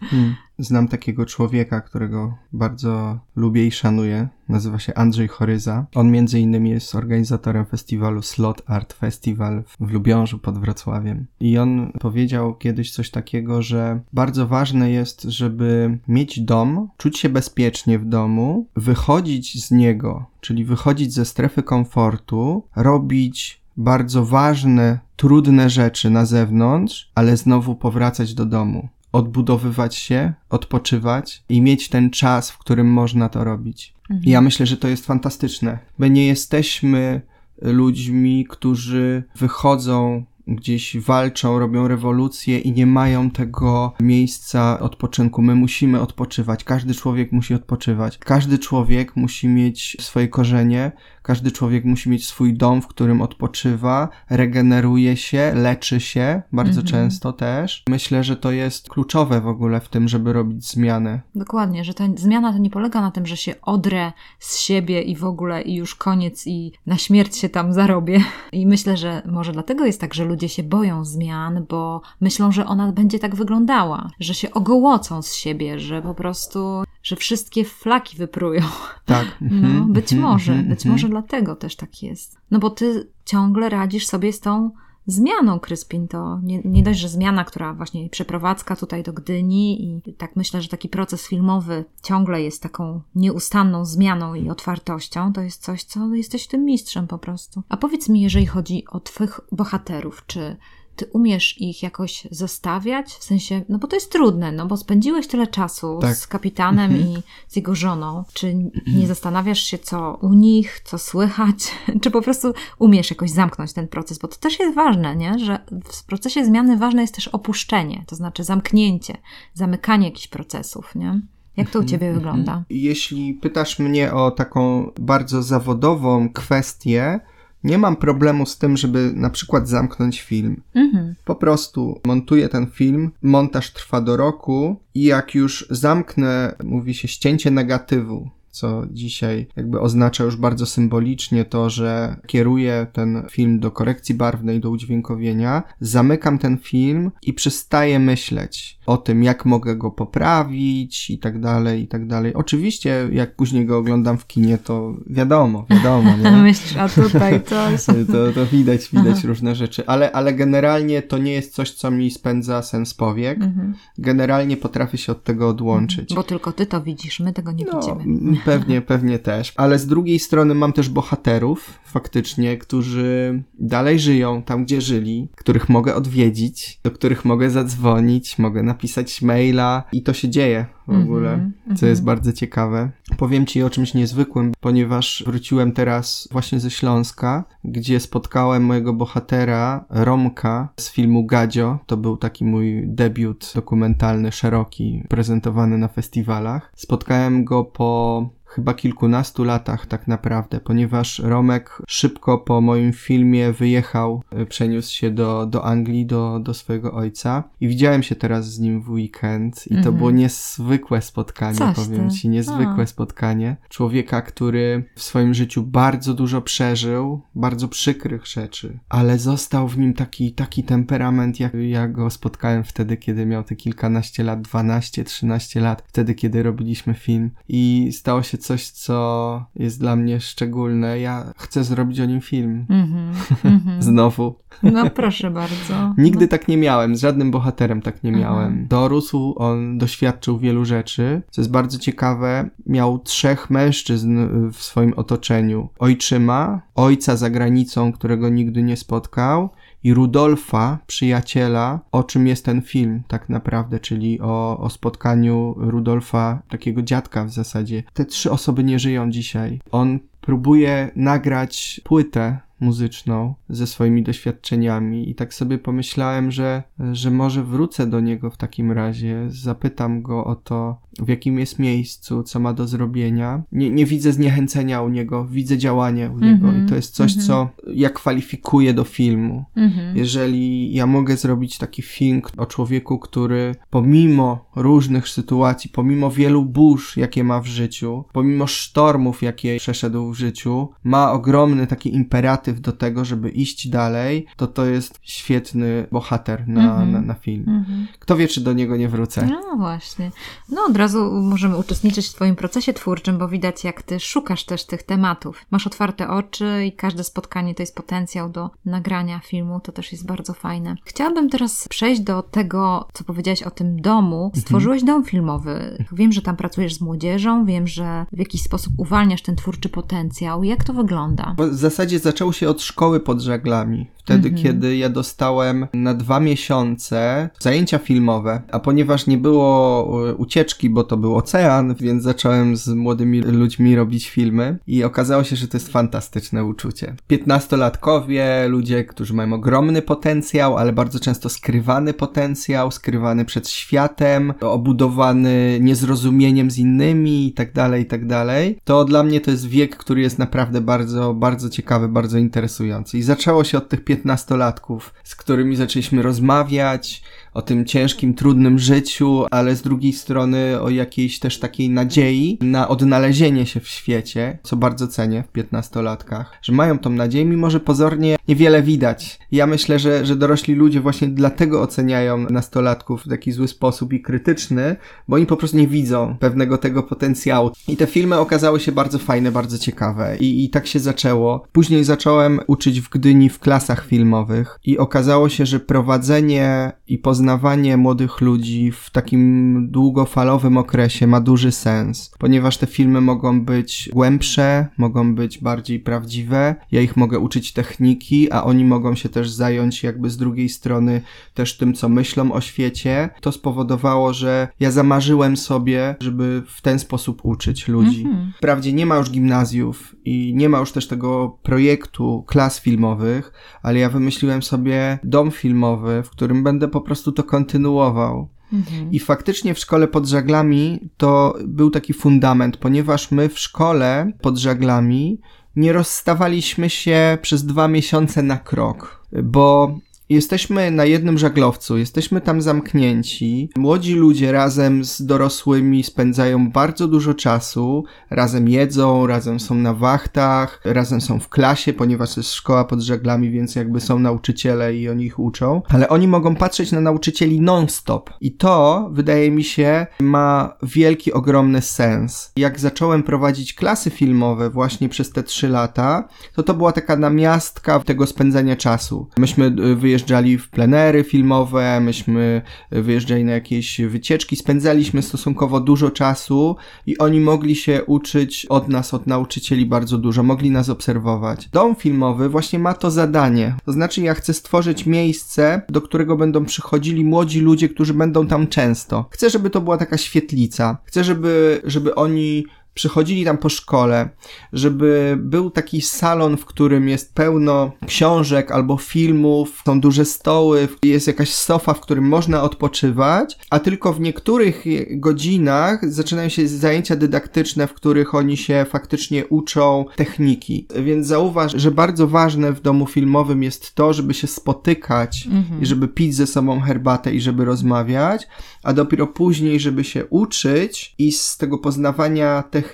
Hmm. Znam takiego człowieka, którego bardzo lubię i szanuję. Nazywa się Andrzej Choryza. On między innymi jest organizatorem festiwalu Slot Art Festival w Lubiążu pod Wrocławiem. I on powiedział kiedyś coś takiego, że bardzo ważne jest, żeby mieć dom, czuć się bezpiecznie w domu, wychodzić z niego, czyli wychodzić ze strefy komfortu, robić bardzo ważne, trudne rzeczy na zewnątrz, ale znowu powracać do domu odbudowywać się, odpoczywać i mieć ten czas, w którym można to robić. I ja myślę, że to jest fantastyczne. My nie jesteśmy ludźmi, którzy wychodzą gdzieś walczą, robią rewolucję i nie mają tego miejsca odpoczynku. My musimy odpoczywać. Każdy człowiek musi odpoczywać. Każdy człowiek musi mieć swoje korzenie. Każdy człowiek musi mieć swój dom, w którym odpoczywa, regeneruje się, leczy się, bardzo Mhm. często też. Myślę, że to jest kluczowe w ogóle w tym, żeby robić zmiany. Dokładnie, że ta zmiana to nie polega na tym, że się odrę z siebie i w ogóle i już koniec i na śmierć się tam zarobię. I myślę, że może dlatego jest tak, że ludzie się boją zmian, bo myślą, że ona będzie tak wyglądała, że się ogołocą z siebie, że po prostu, że wszystkie flaki wyprują. Tak. No, Mhm, być mhm, może, mhm, być może dlatego też tak jest. No bo ty ciągle radzisz sobie z tą zmianą Kryspin. To nie, nie dość, że zmiana, która właśnie przeprowadzka tutaj do Gdyni i tak myślę, że taki proces filmowy ciągle jest taką nieustanną zmianą i otwartością. To jest coś, co jesteś tym mistrzem po prostu. A powiedz mi, jeżeli chodzi o twych bohaterów, czy ty umiesz ich jakoś zostawiać? W sensie, no bo to jest trudne, no bo spędziłeś tyle czasu tak. z kapitanem mhm. i z jego żoną. Czy nie zastanawiasz się, co u nich, co słychać? Czy po prostu umiesz jakoś zamknąć ten proces? Bo to też jest ważne, nie? Że w procesie zmiany ważne jest też opuszczenie, to znaczy zamknięcie, zamykanie jakichś procesów, nie? Jak to u ciebie mhm. wygląda? Jeśli pytasz mnie o taką bardzo zawodową kwestię, nie mam problemu z tym, żeby na przykład zamknąć film. Mhm. Po prostu montuję ten film, montaż trwa do roku i jak już zamknę, mówi się ścięcie negatywu, co dzisiaj jakby oznacza już bardzo symbolicznie to, że kieruję ten film do korekcji barwnej, do udźwiękowienia, zamykam ten film i przestaję myśleć o tym, jak mogę go poprawić i tak dalej, i tak dalej. Oczywiście, jak później go oglądam w kinie, to wiadomo, wiadomo, nie? Myślisz, a tutaj coś. to, to widać, widać Aha. różne rzeczy, ale, ale generalnie to nie jest coś, co mi spędza sens powiek. Mhm. Generalnie potrafię się od tego odłączyć. Bo tylko ty to widzisz, my tego nie no, widzimy. Pewnie, pewnie też. Ale z drugiej strony mam też bohaterów, faktycznie, którzy dalej żyją tam, gdzie żyli, których mogę odwiedzić, do których mogę zadzwonić, mogę napisać maila i to się dzieje w mm -hmm, ogóle, mm -hmm. co jest bardzo ciekawe. Powiem Ci o czymś niezwykłym, ponieważ wróciłem teraz właśnie ze Śląska, gdzie spotkałem mojego bohatera, Romka z filmu Gadzio. To był taki mój debiut dokumentalny, szeroki, prezentowany na festiwalach. Spotkałem go po chyba kilkunastu latach tak naprawdę, ponieważ Romek szybko po moim filmie wyjechał, e, przeniósł się do, do Anglii, do, do swojego ojca i widziałem się teraz z nim w weekend i to mhm. było niezwykłe spotkanie, Coś powiem ty. ci, niezwykłe A. spotkanie. Człowieka, który w swoim życiu bardzo dużo przeżył, bardzo przykrych rzeczy, ale został w nim taki, taki temperament, jak ja go spotkałem wtedy, kiedy miał te kilkanaście lat, 12, 13 lat, wtedy, kiedy robiliśmy film i stało się coś, co jest dla mnie szczególne. Ja chcę zrobić o nim film. Mm -hmm, Znowu. No proszę bardzo. Nigdy no. tak nie miałem, z żadnym bohaterem tak nie miałem. Mhm. Dorósł, on doświadczył wielu rzeczy, co jest bardzo ciekawe. Miał trzech mężczyzn w swoim otoczeniu. Ojczyma, ojca za granicą, którego nigdy nie spotkał i Rudolfa, przyjaciela, o czym jest ten film tak naprawdę, czyli o, o spotkaniu Rudolfa, takiego dziadka w zasadzie. Te trzy osoby nie żyją dzisiaj. On próbuje nagrać płytę muzyczną ze swoimi doświadczeniami i tak sobie pomyślałem, że, że może wrócę do niego w takim razie, zapytam go o to, w jakim jest miejscu, co ma do zrobienia. Nie, nie widzę zniechęcenia u niego, widzę działanie u niego mm -hmm, i to jest coś, mm -hmm. co ja kwalifikuję do filmu. Mm -hmm. Jeżeli ja mogę zrobić taki film o człowieku, który pomimo różnych sytuacji, pomimo wielu burz, jakie ma w życiu, pomimo sztormów, jakie przeszedł w życiu, ma ogromny taki imperatyw do tego, żeby iść dalej, to to jest świetny bohater na, mm -hmm. na, na, film. Kto wie, czy do niego nie wrócę. No właśnie. No od razu możemy uczestniczyć w Twoim procesie twórczym, bo widać, jak Ty szukasz też tych tematów. Masz otwarte oczy i każde spotkanie to jest potencjał do nagrania filmu. To też jest bardzo fajne. Chciałabym teraz przejść do tego, co powiedziałeś o tym domu. Mhm. Stworzyłeś dom filmowy. Wiem, że tam pracujesz z młodzieżą, wiem, że w jakiś sposób uwalniasz ten twórczy potencjał. Jak to wygląda? W zasadzie zaczęło się od szkoły pod żaglami. Wtedy, mhm. kiedy ja dostałem na dwa miesiące zajęcia filmowe, a ponieważ nie było e, ucieczki, bo to był ocean, więc zacząłem z młodymi ludźmi robić filmy i okazało się, że to jest fantastyczne uczucie. Piętnastolatkowie, ludzie, którzy mają ogromny potencjał, ale bardzo często skrywany potencjał, skrywany przed światem, obudowany niezrozumieniem z innymi i tak dalej, i tak dalej. To dla mnie to jest wiek, który jest naprawdę bardzo, bardzo ciekawy, bardzo interesujący. I zaczęło się od tych piętnastolatków, z którymi zaczęliśmy rozmawiać, o tym ciężkim, trudnym życiu, ale z drugiej strony o jakiejś też takiej nadziei na odnalezienie się w świecie, co bardzo cenię w piętnastolatkach, że mają tą nadzieję, mimo że pozornie niewiele widać. Ja myślę, że, że dorośli ludzie właśnie dlatego oceniają nastolatków w taki zły sposób i krytyczny, bo oni po prostu nie widzą pewnego tego potencjału. I te filmy okazały się bardzo fajne, bardzo ciekawe i, i tak się zaczęło. Później zacząłem uczyć w Gdyni w klasach filmowych i okazało się, że prowadzenie i poznawanie młodych ludzi w takim długofalowym okresie ma duży sens, ponieważ te filmy mogą być głębsze, mogą być bardziej prawdziwe, ja ich mogę uczyć techniki, a oni mogą się też zająć jakby z drugiej strony też tym, co myślą o świecie. To spowodowało, że ja zamarzyłem sobie, żeby w ten sposób uczyć ludzi. Mhm. Wprawdzie nie ma już gimnazjów i nie ma już też tego projektu klas filmowych, ale ja wymyśliłem sobie dom filmowy, w którym będę po prostu to kontynuował. Mhm. I faktycznie w szkole pod żaglami to był taki fundament, ponieważ my w szkole pod żaglami nie rozstawaliśmy się przez dwa miesiące na krok, bo Jesteśmy na jednym żaglowcu, jesteśmy tam zamknięci. Młodzi ludzie razem z dorosłymi spędzają bardzo dużo czasu, razem jedzą, razem są na wachtach, razem są w klasie, ponieważ jest szkoła pod żaglami, więc jakby są nauczyciele i oni ich uczą. Ale oni mogą patrzeć na nauczycieli non-stop. I to, wydaje mi się, ma wielki, ogromny sens. Jak zacząłem prowadzić klasy filmowe właśnie przez te trzy lata, to to była taka namiastka tego spędzania czasu. Myśmy y, wyjeżdżali wyjeżdżali w plenery filmowe, myśmy wyjeżdżali na jakieś wycieczki, spędzaliśmy stosunkowo dużo czasu i oni mogli się uczyć od nas, od nauczycieli bardzo dużo, mogli nas obserwować. Dom filmowy właśnie ma to zadanie. To znaczy ja chcę stworzyć miejsce, do którego będą przychodzili młodzi ludzie, którzy będą tam często. Chcę, żeby to była taka świetlica. Chcę, żeby, żeby oni przychodzili tam po szkole, żeby był taki salon, w którym jest pełno książek albo filmów, są duże stoły, jest jakaś sofa, w którym można odpoczywać, a tylko w niektórych godzinach zaczynają się zajęcia dydaktyczne, w których oni się faktycznie uczą techniki. Więc zauważ, że bardzo ważne w domu filmowym jest to, żeby się spotykać mhm. i żeby pić ze sobą herbatę i żeby rozmawiać, a dopiero później, żeby się uczyć i z tego poznawania techniki,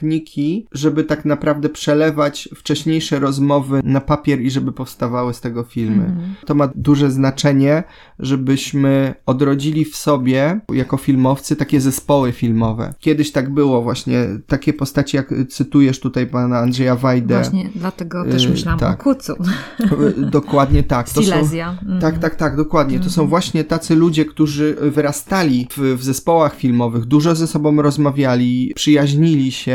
żeby tak naprawdę przelewać wcześniejsze rozmowy na papier i żeby powstawały z tego filmy. Mhm. To ma duże znaczenie, żebyśmy odrodzili w sobie, jako filmowcy, takie zespoły filmowe. Kiedyś tak było właśnie, takie postaci, jak cytujesz tutaj pana Andrzeja Wajdę. Właśnie, dlatego też y, myślałam tak. o Kucu. Dokładnie tak. To Silesia. Są, mhm. Tak, tak, tak, dokładnie. To są mhm. właśnie tacy ludzie, którzy wyrastali w w, zespołach filmowych, dużo ze sobą rozmawiali, przyjaźnili się,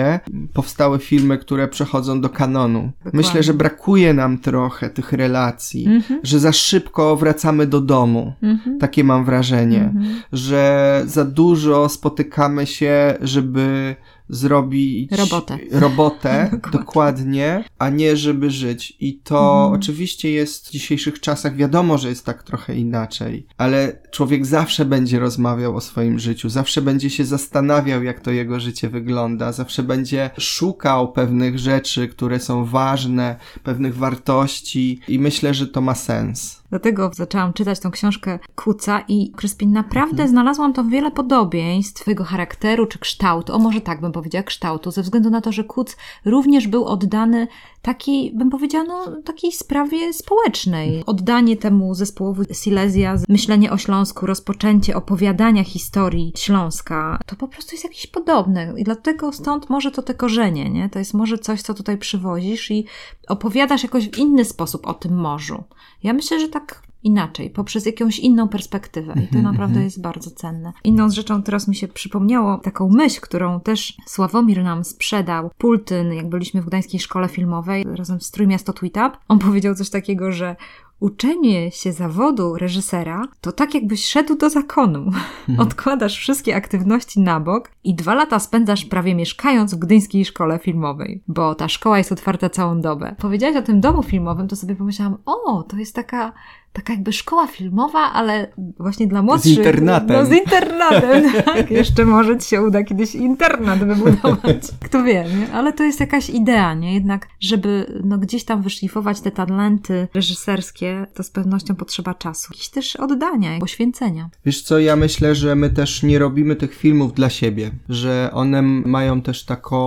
powstały filmy, które przechodzą do kanonu. Dokładnie. Myślę, że brakuje nam trochę tych relacji, mhm. że za szybko wracamy do domu. Mhm. Takie mam wrażenie, mhm. że za dużo spotykamy się, żeby zrobić robotę, robotę dokładnie, a nie żeby żyć. I to mhm. oczywiście jest w dzisiejszych czasach, wiadomo, że jest tak trochę inaczej, ale człowiek zawsze będzie rozmawiał o swoim życiu, zawsze będzie się zastanawiał, jak to jego życie wygląda, zawsze będzie szukał pewnych rzeczy, które są ważne, pewnych wartości i myślę, że to ma sens. Dlatego zaczęłam czytać tą książkę Kuca i Kryspin, naprawdę mhm. znalazłam tam wiele podobieństw twojego charakteru czy kształtu, o może tak bym powiedziała, kształtu, ze względu na to, że Kuc również był oddany takiej, bym powiedziała, no, takiej sprawie społecznej. Oddanie temu zespołowi Silesia, myślenie o Śląsku, rozpoczęcie opowiadania historii Śląska, to po prostu jest jakieś podobne i dlatego stąd może to te korzenie, nie? To jest może coś, co tutaj przywozisz i opowiadasz jakoś w inny sposób o tym morzu. Ja myślę, że tak inaczej, poprzez jakąś inną perspektywę. I to mhm, naprawdę mhm. jest bardzo cenne. Inną rzeczą teraz mi się przypomniało taką myśl, którą też Sławomir nam sprzedał. Pultyn, jak byliśmy w Gdańskiej Szkole Filmowej razem z Trójmiasto Tweetup, on powiedział coś takiego, że uczenie się zawodu reżysera to tak jakbyś szedł do zakonu. Mhm. Odkładasz wszystkie aktywności na bok i dwa lata spędzasz prawie mieszkając w Gdyńskiej Szkole Filmowej, bo ta szkoła jest otwarta całą dobę. Powiedziałaś o tym domu filmowym, to sobie pomyślałam, o, to jest taka taka jakby szkoła filmowa, ale właśnie dla młodszych. Z internatem. No z internatem, tak. Jeszcze może ci się uda kiedyś internat wybudować. Kto wie, nie? Ale to jest jakaś idea, nie? Jednak, żeby no, gdzieś tam wyszlifować te talenty reżyserskie, to z pewnością potrzeba czasu. Jakiś też oddania, poświęcenia. Wiesz co, ja myślę, że my też nie robimy tych filmów dla siebie, że one mają też taką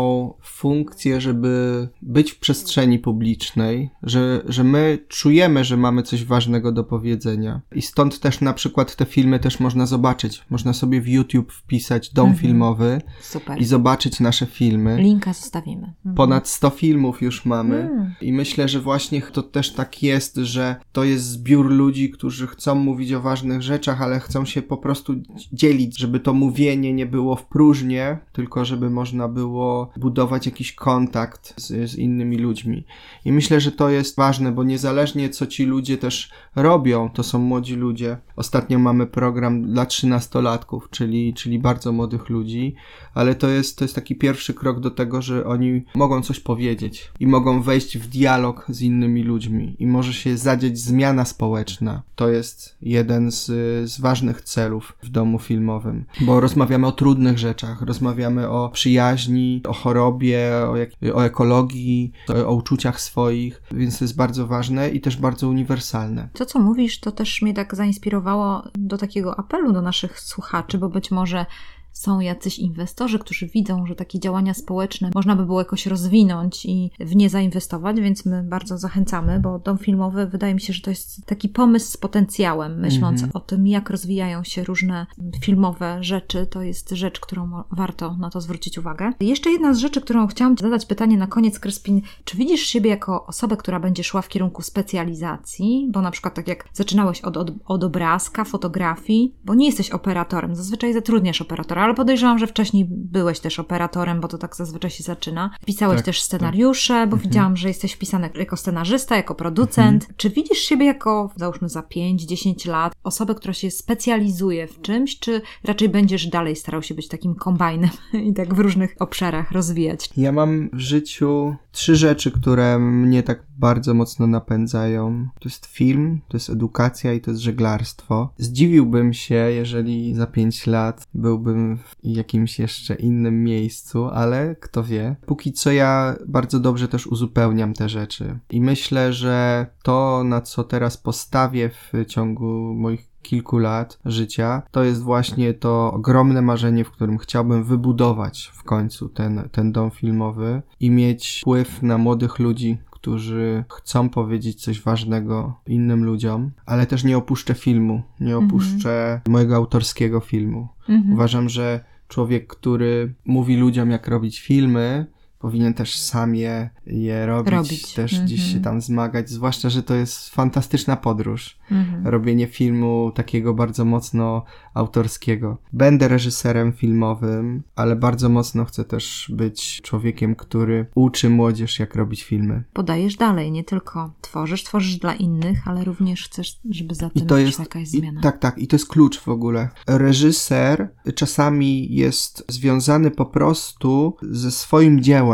funkcję, żeby być w przestrzeni publicznej, że, że my czujemy, że mamy coś ważnego do powiedzenia. I stąd też na przykład te filmy też można zobaczyć. Można sobie w YouTube wpisać dom mhm. filmowy Super. i zobaczyć nasze filmy. Linka zostawimy. Mhm. Ponad 100 filmów już mamy. Mhm. I myślę, że właśnie to też tak jest, że to jest zbiór ludzi, którzy chcą mówić o ważnych rzeczach, ale chcą się po prostu dzielić, żeby to mówienie nie było w próżnię, tylko żeby można było budować jakiś kontakt z, z innymi ludźmi. I myślę, że to jest ważne, bo niezależnie co ci ludzie też robią, to są młodzi ludzie. Ostatnio mamy program dla trzynastolatków, czyli, czyli bardzo młodych ludzi, ale to jest, to jest taki pierwszy krok do tego, że oni mogą coś powiedzieć i mogą wejść w dialog z innymi ludźmi i może się zadzieć zmiana społeczna. To jest jeden z, z ważnych celów w domu filmowym, bo rozmawiamy o trudnych rzeczach, rozmawiamy o przyjaźni, o chorobie, o, jak, o ekologii, o, o uczuciach swoich, więc to jest bardzo ważne i też bardzo uniwersalne. To, co mówisz, to też mnie tak zainspirowało do takiego apelu do naszych słuchaczy, bo być może są jacyś inwestorzy, którzy widzą, że takie działania społeczne można by było jakoś rozwinąć i w nie zainwestować, więc my bardzo zachęcamy, bo dom filmowy wydaje mi się, że to jest taki pomysł z potencjałem, myśląc mm -hmm. o tym, jak rozwijają się różne filmowe rzeczy, to jest rzecz, którą warto na to zwrócić uwagę. Jeszcze jedna z rzeczy, którą chciałam zadać pytanie na koniec, Kryspin, czy widzisz siebie jako osobę, która będzie szła w kierunku specjalizacji, bo na przykład tak jak zaczynałeś od, od, od obrazka, fotografii, bo nie jesteś operatorem, zazwyczaj zatrudniasz operatora, ale podejrzewam, że wcześniej byłeś też operatorem, bo to tak zazwyczaj się zaczyna. Pisałeś tak, też tak. scenariusze, tak. bo mhm. widziałam, że jesteś wpisany jako scenarzysta, jako producent. Mhm. Czy widzisz siebie jako, załóżmy za 5-10 lat, osobę, która się specjalizuje w czymś, czy raczej będziesz dalej starał się być takim kombajnem i tak w różnych obszarach rozwijać? Ja mam w życiu trzy rzeczy, które mnie tak bardzo mocno napędzają. To jest film, to jest edukacja i to jest żeglarstwo. Zdziwiłbym się, jeżeli za 5 lat byłbym w jakimś jeszcze innym miejscu, ale kto wie. Póki co ja bardzo dobrze też uzupełniam te rzeczy i myślę, że to, na co teraz postawię w ciągu moich kilku lat życia, to jest właśnie to ogromne marzenie, w którym chciałbym wybudować w końcu ten, ten dom filmowy i mieć wpływ na młodych ludzi, którzy chcą powiedzieć coś ważnego innym ludziom, ale też nie opuszczę filmu, nie mhm. opuszczę mojego autorskiego filmu. Mhm. Uważam, że człowiek, który mówi ludziom, jak robić filmy, powinien też sam je, je robić, robić. też -hmm. gdzieś się mhm. tam zmagać, zwłaszcza, że to jest fantastyczna podróż. -hmm. Robienie filmu takiego bardzo mocno autorskiego. Będę reżyserem filmowym, ale bardzo mocno chcę też być człowiekiem, który uczy młodzież, jak robić filmy. Podajesz dalej, nie tylko tworzysz, tworzysz dla innych, ale również chcesz, żeby za tym I to jest jakaś zmiana. I, tak, tak, i to jest klucz w ogóle. Reżyser czasami jest związany po prostu ze swoim dziełem,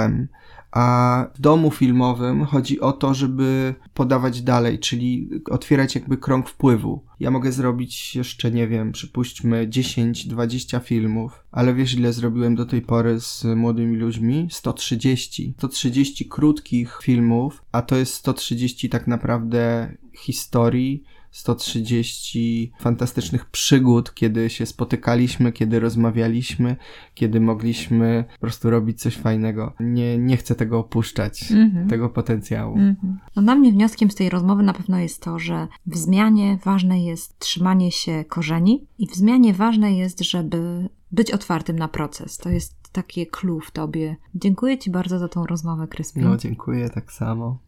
a w domu filmowym chodzi o to, żeby podawać dalej, czyli otwierać jakby krąg wpływu. Ja mogę zrobić jeszcze, nie wiem, przypuśćmy 10-20 filmów, ale wiesz ile zrobiłem do tej pory z młodymi ludźmi? 130. 130 krótkich filmów, a to jest 130 tak naprawdę historii, 130 fantastycznych przygód, kiedy się spotykaliśmy, kiedy rozmawialiśmy, kiedy mogliśmy po prostu robić coś fajnego. Nie, nie chcę tego opuszczać, mm -hmm. tego potencjału. Mm -hmm. No dla mnie wnioskiem z tej rozmowy na pewno jest to, że w zmianie ważne jest trzymanie się korzeni i w zmianie ważne jest, żeby być otwartym na proces. To jest takie clue w tobie. Dziękuję ci bardzo za tą rozmowę, Kryspin. No, dziękuję tak samo.